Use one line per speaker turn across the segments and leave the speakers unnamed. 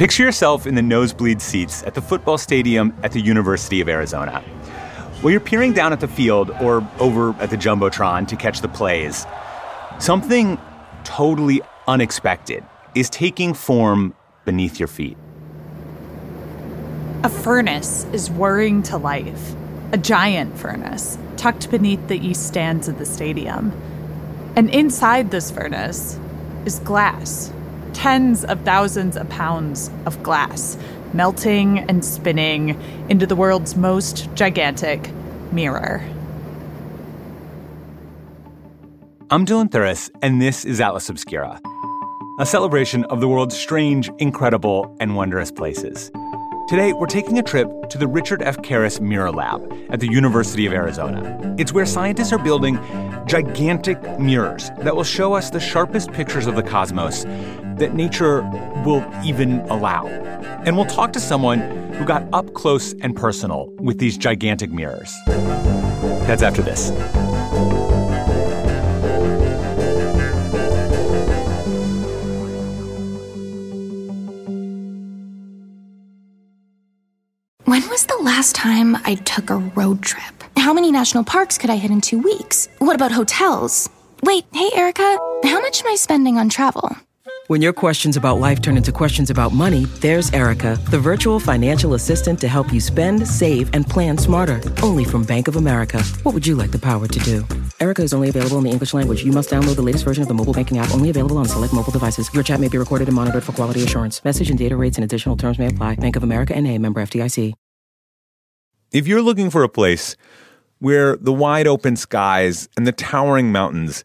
Picture yourself in the nosebleed seats at the football stadium at the University of Arizona. While you're peering down at the field or over at the Jumbotron to catch the plays, something totally unexpected is taking form beneath your feet.
A furnace is whirring to life, a giant furnace tucked beneath the east stands of the stadium. And inside this furnace is glass tens of thousands of pounds of glass melting and spinning into the world's most gigantic mirror.
I'm Dylan Thuras, and this is Atlas Obscura, a celebration of the world's strange, incredible, and wondrous places. Today, we're taking a trip to the Richard F. Caris Mirror Lab at the University of Arizona. It's where scientists are building gigantic mirrors that will show us the sharpest pictures of the cosmos that nature will even allow. And we'll talk to someone who got up close and personal with these gigantic mirrors. That's after this.
When was the last time I took a road trip? How many national parks could I hit in two weeks? What about hotels? Wait, hey, Erica, how much am I spending on travel?
When your questions about life turn into questions about money, there's Erica, the virtual financial assistant to help you spend, save, and plan smarter. Only from Bank of America. What would you like the power to do? Erica is only available in the English language. You must download the latest version of the mobile banking app, only available on select mobile devices. Your chat may be recorded and monitored for quality assurance. Message and data rates and additional terms may apply. Bank of America and a member FDIC.
If you're looking for a place where the wide open skies and the towering mountains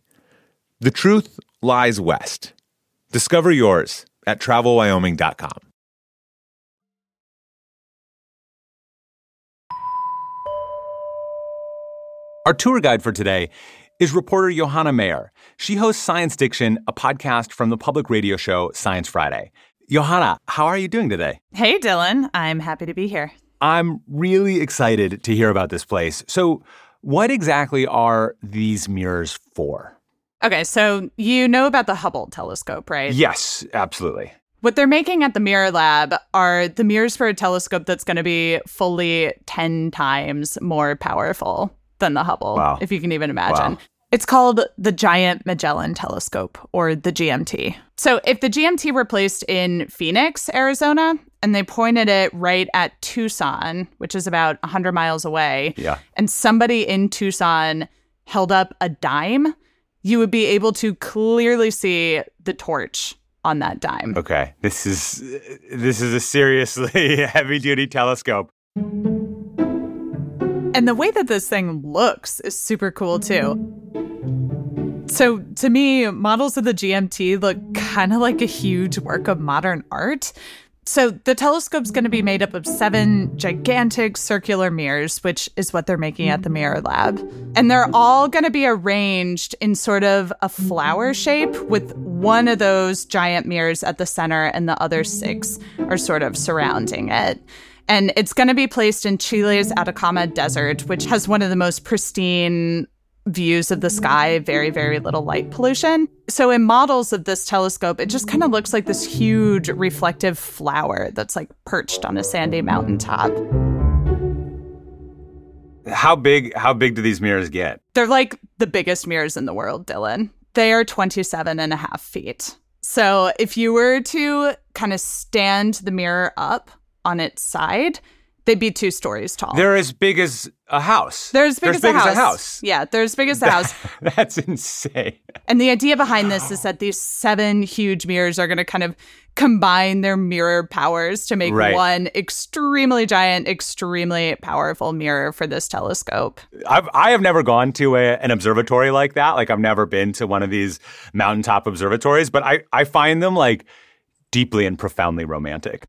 The truth lies west. Discover yours at travelwyoming.com. Our tour guide for today is reporter Johanna Mayer. She hosts Science Diction, a podcast from the public radio show Science Friday. Johanna, how are you doing today?
Hey, Dylan. I'm happy to be here.
I'm really excited to hear about this place. So, what exactly are these mirrors for?
Okay, so you know about the Hubble telescope, right?
Yes, absolutely.
What they're making at the Mirror Lab are the mirrors for a telescope that's going to be fully 10 times more powerful than the Hubble,
Wow.
if you can even imagine.
Wow.
It's called the Giant Magellan Telescope, or the GMT. So, if the GMT were placed in Phoenix, Arizona, and they pointed it right at Tucson, which is about 100 miles away,
Yeah.
and somebody in Tucson held up a dime, you would be able to clearly see the torch on that dime.
Okay. This is this is a seriously heavy-duty telescope.
And the way that this thing looks is super cool too. So, to me, models of the GMT look kind of like a huge work of modern art. So, the telescope's going to be made up of seven gigantic circular mirrors, which is what they're making at the Mirror Lab. And they're all going to be arranged in sort of a flower shape with one of those giant mirrors at the center and the other six are sort of surrounding it. And it's going to be placed in Chile's Atacama Desert, which has one of the most pristine views of the sky, very, very little light pollution. So, in models of this telescope, it just kind of looks like this huge reflective flower that's like perched on a sandy mountaintop.
How big how big do these mirrors get?
They're like the biggest mirrors in the world, Dylan. They are 27 and a half feet. So, if you were to kind of stand the mirror up on its side, they'd be two stories tall.
They're as big as a house.
They're as big, as, a house.
house.
Yeah, they're as big as a house.
That's insane.
And the idea behind this is that these seven huge mirrors are going to kind of combine their mirror powers to make
Right.
one extremely giant, extremely powerful mirror for this telescope.
I've I have never gone to a, an observatory like that. Like I've never been to one of these mountaintop observatories, but I I find them like deeply and profoundly romantic.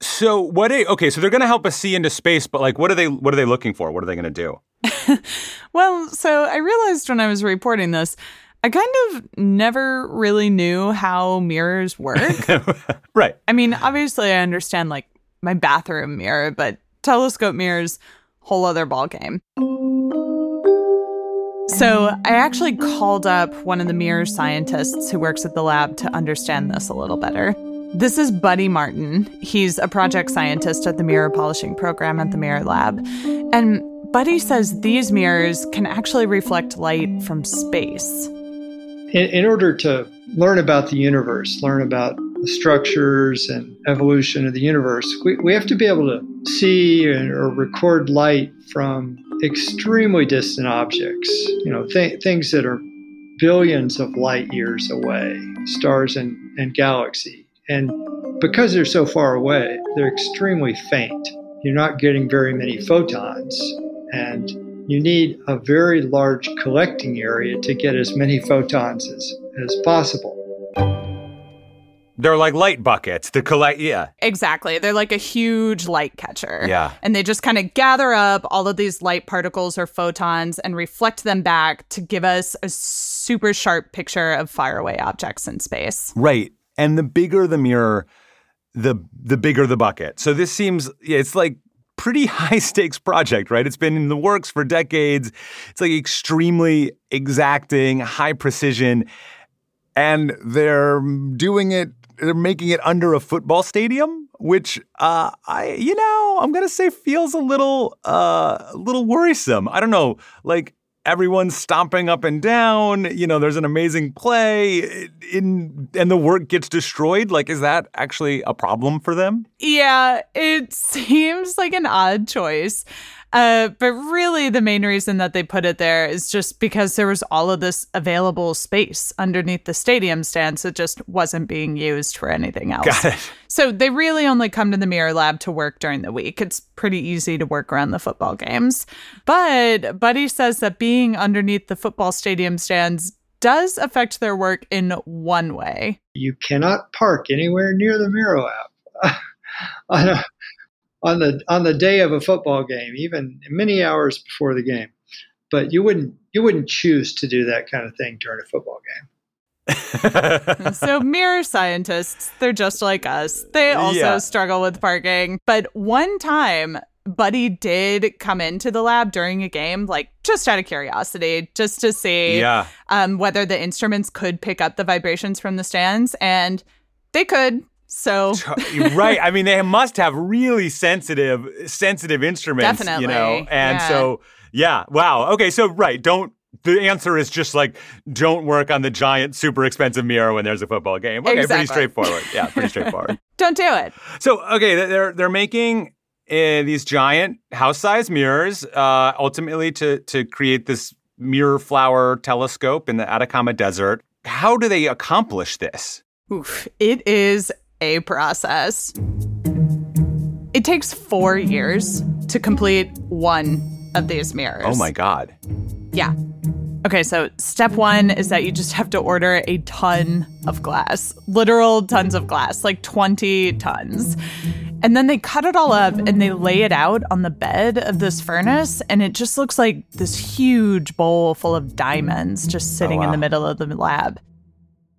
So what? Are, okay, so they're going to help us see into space, but like, what are they? What are they looking for? What are they going to do?
well, so I realized when I was reporting this, I kind of never really knew how mirrors work.
right.
I mean, obviously, I understand like my bathroom mirror, but telescope mirrors, whole other ballgame. So I actually called up one of the mirror scientists who works at the lab to understand this a little better. This is Buddy Martin. He's a project scientist at the mirror polishing program at the Mirror Lab. And Buddy says these mirrors can actually reflect light from space.
In, in order to learn about the universe, learn about the structures and evolution of the universe, we, we have to be able to see or record light from extremely distant objects, you know, th- things that are billions of light years away, stars and, and galaxies. And because they're so far away, they're extremely faint. You're not getting very many photons, and you need a very large collecting area to get as many photons as, as possible.
They're like light buckets to collect, yeah.
Exactly. They're like a huge light catcher.
Yeah.
And they just kind of gather up all of these light particles or photons and reflect them back to give us a super sharp picture of faraway objects in space.
Right and the bigger the mirror, the the bigger the bucket. So this seems it's like pretty high stakes project, right? It's been in the works for decades. It's like extremely exacting, high precision, and they're doing it. They're making it under a football stadium, which uh, I, you know, I'm gonna say feels a little, uh, a little worrisome. I don't know, like everyone's stomping up and down. You know, there's an amazing play in and the work gets destroyed. Like, is that actually a problem for them?
Yeah, it seems like an odd choice. Uh, but really, the main reason that they put it there is just because there was all of this available space underneath the stadium stands that just wasn't being used for anything else.
Got it.
So they really only come to the Mirror Lab to work during the week. It's pretty easy to work around the football games. But Buddy says that being underneath the football stadium stands does affect their work in one way.
You cannot park anywhere near the Mirror Lab. on a on the on the day of a football game, even many hours before the game. But you wouldn't you wouldn't choose to do that kind of thing during a football
game. so mirror scientists, they're just like us. They also yeah. struggle with parking. But one time Buddy did come into the lab during a game, like just out of curiosity, just to see
yeah.
um, whether the instruments could pick up the vibrations from the stands. And they could. So
right, I mean they must have really sensitive sensitive instruments,
Definitely.
you know. And
yeah.
so yeah, wow. Okay, so right, don't the answer is just like don't work on the giant super expensive mirror when there's a football game. Okay,
exactly.
pretty straightforward. Yeah, pretty straightforward.
don't do it.
So, okay, they're they're making uh, these giant house-sized mirrors uh, ultimately to to create this mirror flower telescope in the Atacama Desert. How do they accomplish this?
Oof, it is a process. It takes four years to complete one of these mirrors.
Oh my God.
Yeah. Okay, so step one is that you just have to order a ton of glass, literal tons of glass, like 20 tons. And then they cut it all up and they lay it out on the bed of this furnace. And it just looks like this huge bowl full of diamonds just sitting oh, wow. in the middle of the lab.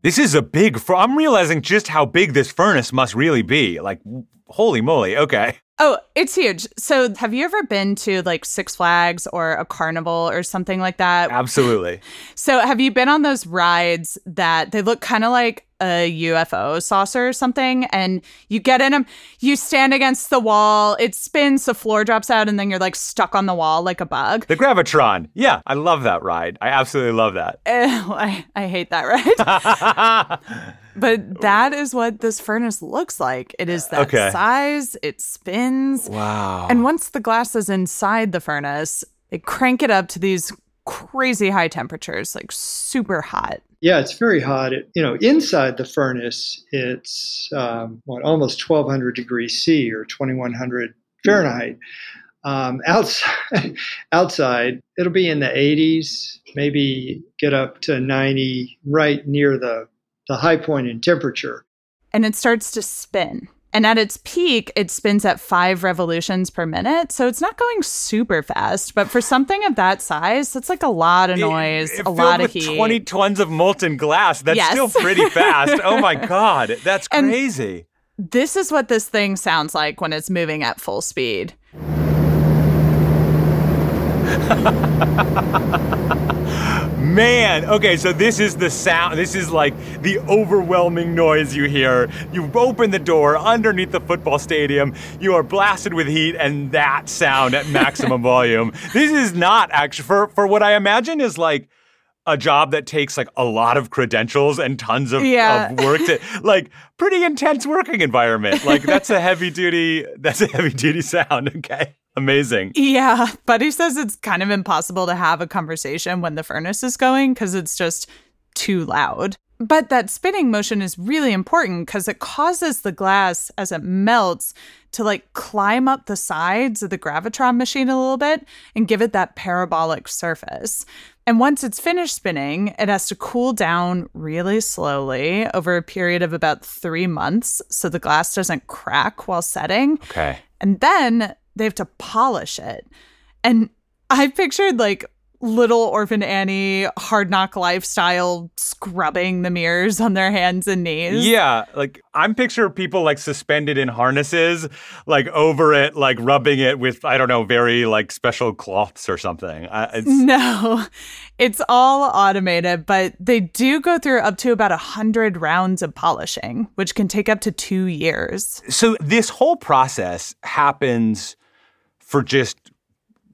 This is a big. Fr- I'm realizing just how big this furnace must really be. Like, holy moly! Okay.
Oh, it's huge. So, have you ever been to like Six Flags or a carnival or something like that?
Absolutely.
So, have you been on those rides that they look kind of like a UFO saucer or something, and you get in them, you stand against the wall, it spins, the floor drops out, and then you're like stuck on the wall like a bug.
The Gravitron. Yeah, I love that ride. I absolutely love that.
Uh, I, I hate that ride. but that is what this furnace looks like. It is that okay. size, it spins.
Wow.
And once the glass is inside the furnace, they crank it up to these crazy high temperatures, like super hot.
Yeah, it's very hot. It, you know, inside the furnace, it's um, what almost 1,200 degrees C or 2,100 Fahrenheit. Um, outside, outside, it'll be in the 80s, maybe get up to 90, right near the the high point in temperature.
And it starts to spin And at its peak, it spins at five revolutions per minute. So it's not going super fast. But for something of that size, that's like a lot of noise,
It- it
a
filled
lot of
with
heat.
20 tons of molten glass. That's
Yes.
still pretty fast. oh my God. That's
And-
crazy.
This is what this thing sounds like when it's moving at full speed.
Man, okay, so this is the sound. This is like the overwhelming noise you hear. You open the door underneath the football stadium, you are blasted with heat, and that sound at maximum volume. This is not actually, for, for what I imagine is like a job that takes like a lot of credentials and tons of,
Yeah.
of work to, like, pretty intense working environment. Like, that's a heavy duty, that's a heavy duty sound, okay? Amazing.
Yeah, Buddy says it's kind of impossible to have a conversation when the furnace is going because it's just too loud. But that spinning motion is really important because it causes the glass as it melts to like climb up the sides of the gravitron machine a little bit and give it that parabolic surface. And once it's finished spinning, it has to cool down really slowly over a period of about three months so the glass doesn't crack while setting.
Okay.
And then they have to polish it. And I pictured like little orphan Annie hard knock lifestyle scrubbing the mirrors on their hands and knees.
Yeah, like I'm picturing people like suspended in harnesses, like over it, like rubbing it with I don't know, very like special cloths or something. I, it's,
No, it's all automated, but they do go through up to about a hundred rounds of polishing, which can take up to two years.
so this whole process happens for just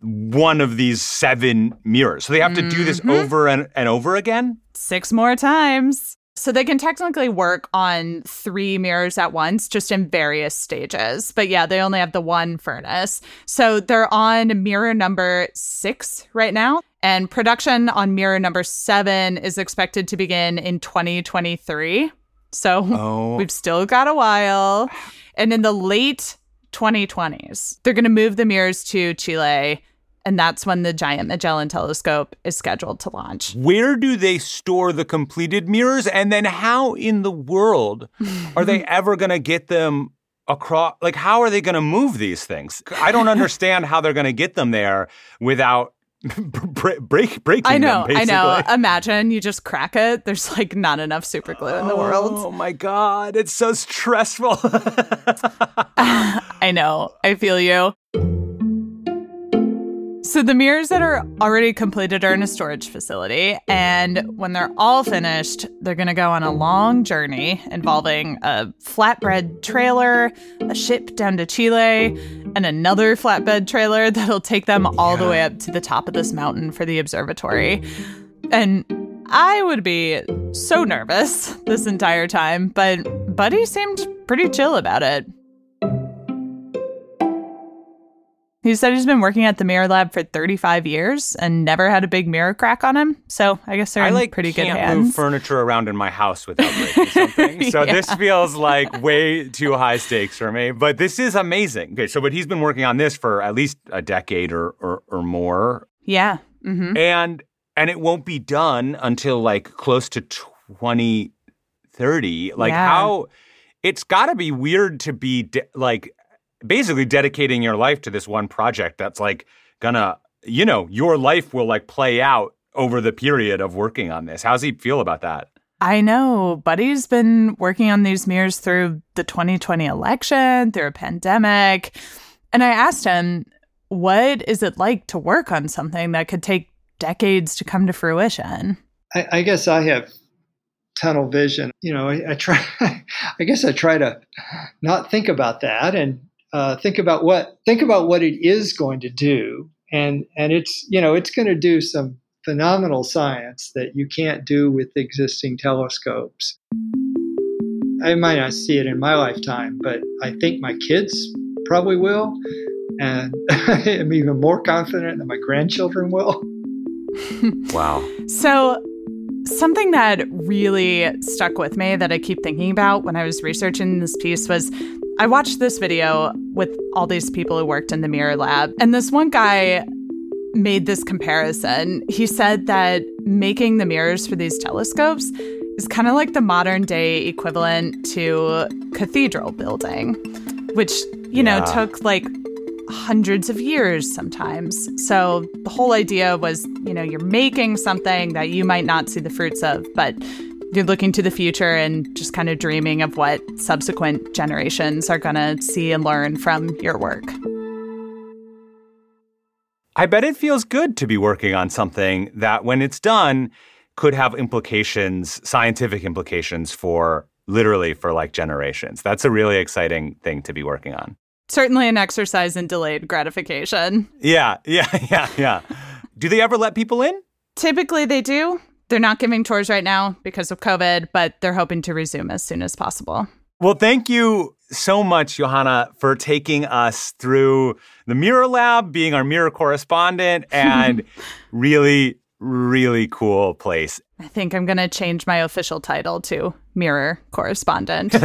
one of these seven mirrors. So they have to do this mm-hmm. over and, and over again.
six more times. So they can technically work on three mirrors at once, just in various stages. But yeah, they only have the one furnace. So they're on mirror number six right now. And production on mirror number seven is expected to begin in 2023. So
Oh.
we've still got a while. And in the late 2020s, they're going to move the mirrors to Chile. And that's when the Giant Magellan Telescope is scheduled to launch.
Where do they store the completed mirrors? And then how in the world are they ever going to get them across? Like, how are they going to move these things? I don't understand how they're going to get them there without break, break, breaking
I know,
them,
I know. Imagine you just crack it. There's like not enough super glue in the world.
Oh my God, it's so stressful.
I know. I feel you. So the mirrors that are already completed are in a storage facility, and when they're all finished, they're going to go on a long journey involving a flatbed trailer, a ship down to Chile, and another flatbed trailer that'll take them all the way up to the top of this mountain for the observatory. And I would be so nervous this entire time, but Buddy seemed pretty chill about it. He said he's been working at the mirror lab for 35 years and never had a big mirror crack on him. So I guess they're
I
in
like
pretty good hands.
I can't move furniture around in my house without breaking something. So this feels like way too high stakes for me. But this is amazing. Okay, so but he's been working on this for at least a decade or or, or more,
yeah. hmm
and and it won't be done until like close to twenty thirty. Like
Yeah.
how it's got to be weird to be de- like basically dedicating your life to this one project that's like gonna you know your life will like play out over the period of working on this how's he feel about that
I know. Buddy's been working on these mirrors through the 2020 election, through a pandemic. And I asked him, what is it like to work on something that could take decades to come to fruition?
I, I guess I have tunnel vision. You know, I, I try. I guess I try to not think about that and uh, think about what think about what it is going to do, and and it's you know it's going to do some phenomenal science that you can't do with existing telescopes. I might not see it in my lifetime, but I think my kids probably will, and I'm even more confident that my grandchildren will.
wow
So, something that really stuck with me that I keep thinking about when I was researching this piece was I watched this video with all these people who worked in the mirror lab, and this one guy made this comparison. He said that making the mirrors for these telescopes is kind of like the modern day equivalent to cathedral building, which, you know, took like hundreds of years sometimes. So the whole idea was, you know, you're making something that you might not see the fruits of, but you're looking to the future and just kind of dreaming of what subsequent generations are going to see and learn from your work.
I bet it feels good to be working on something that, when it's done, could have implications, scientific implications for literally for like generations. That's a really exciting thing to be working on.
Certainly an exercise in delayed gratification.
Yeah, yeah, yeah, yeah. do they ever let people in?
Typically they do. They're not giving tours right now because of COVID, but they're hoping to resume as soon as possible.
Well, thank you so much, Johanna, for taking us through the Mirror Lab, being our mirror correspondent, and really, really cool place.
I think I'm going to change my official title to Mirror Correspondent.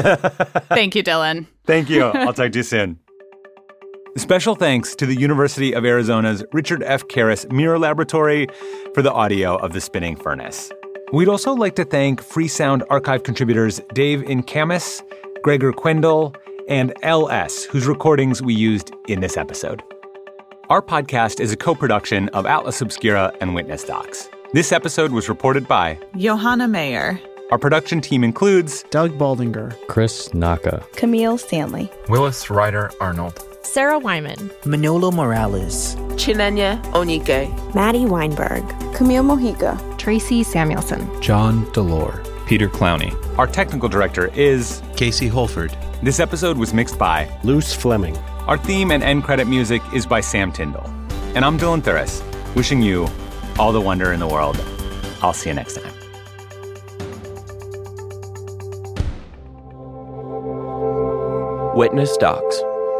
thank you, Dylan.
Thank you. I'll talk to you soon. Special thanks to the University of Arizona's Richard F. Caris Mirror Laboratory for the audio of The Spinning Furnace. We'd also like to thank Free Sound Archive contributors Dave Incamus, Gregor Quendel, and LS, whose recordings we used in this episode. Our podcast is a co production of Atlas Obscura and Witness Docs. This episode was reported by
Johanna Mayer.
Our production team includes
Doug Baldinger,
Chris Naka,
Camille Stanley,
Willis Ryder Arnold,
Sarah Wyman,
Manolo Morales,
Chinenya Onike,
Maddie Weinberg,
Camille Mojica,
Tracy Samuelson,
John Delore,
Peter Clowney.
Our technical director is
Casey Holford.
This episode was mixed by
Luce Fleming.
Our theme and end credit music is by Sam Tyndall. And I'm Dylan Thuras, wishing you all the wonder in the world. I'll see you next time.
Witness Docs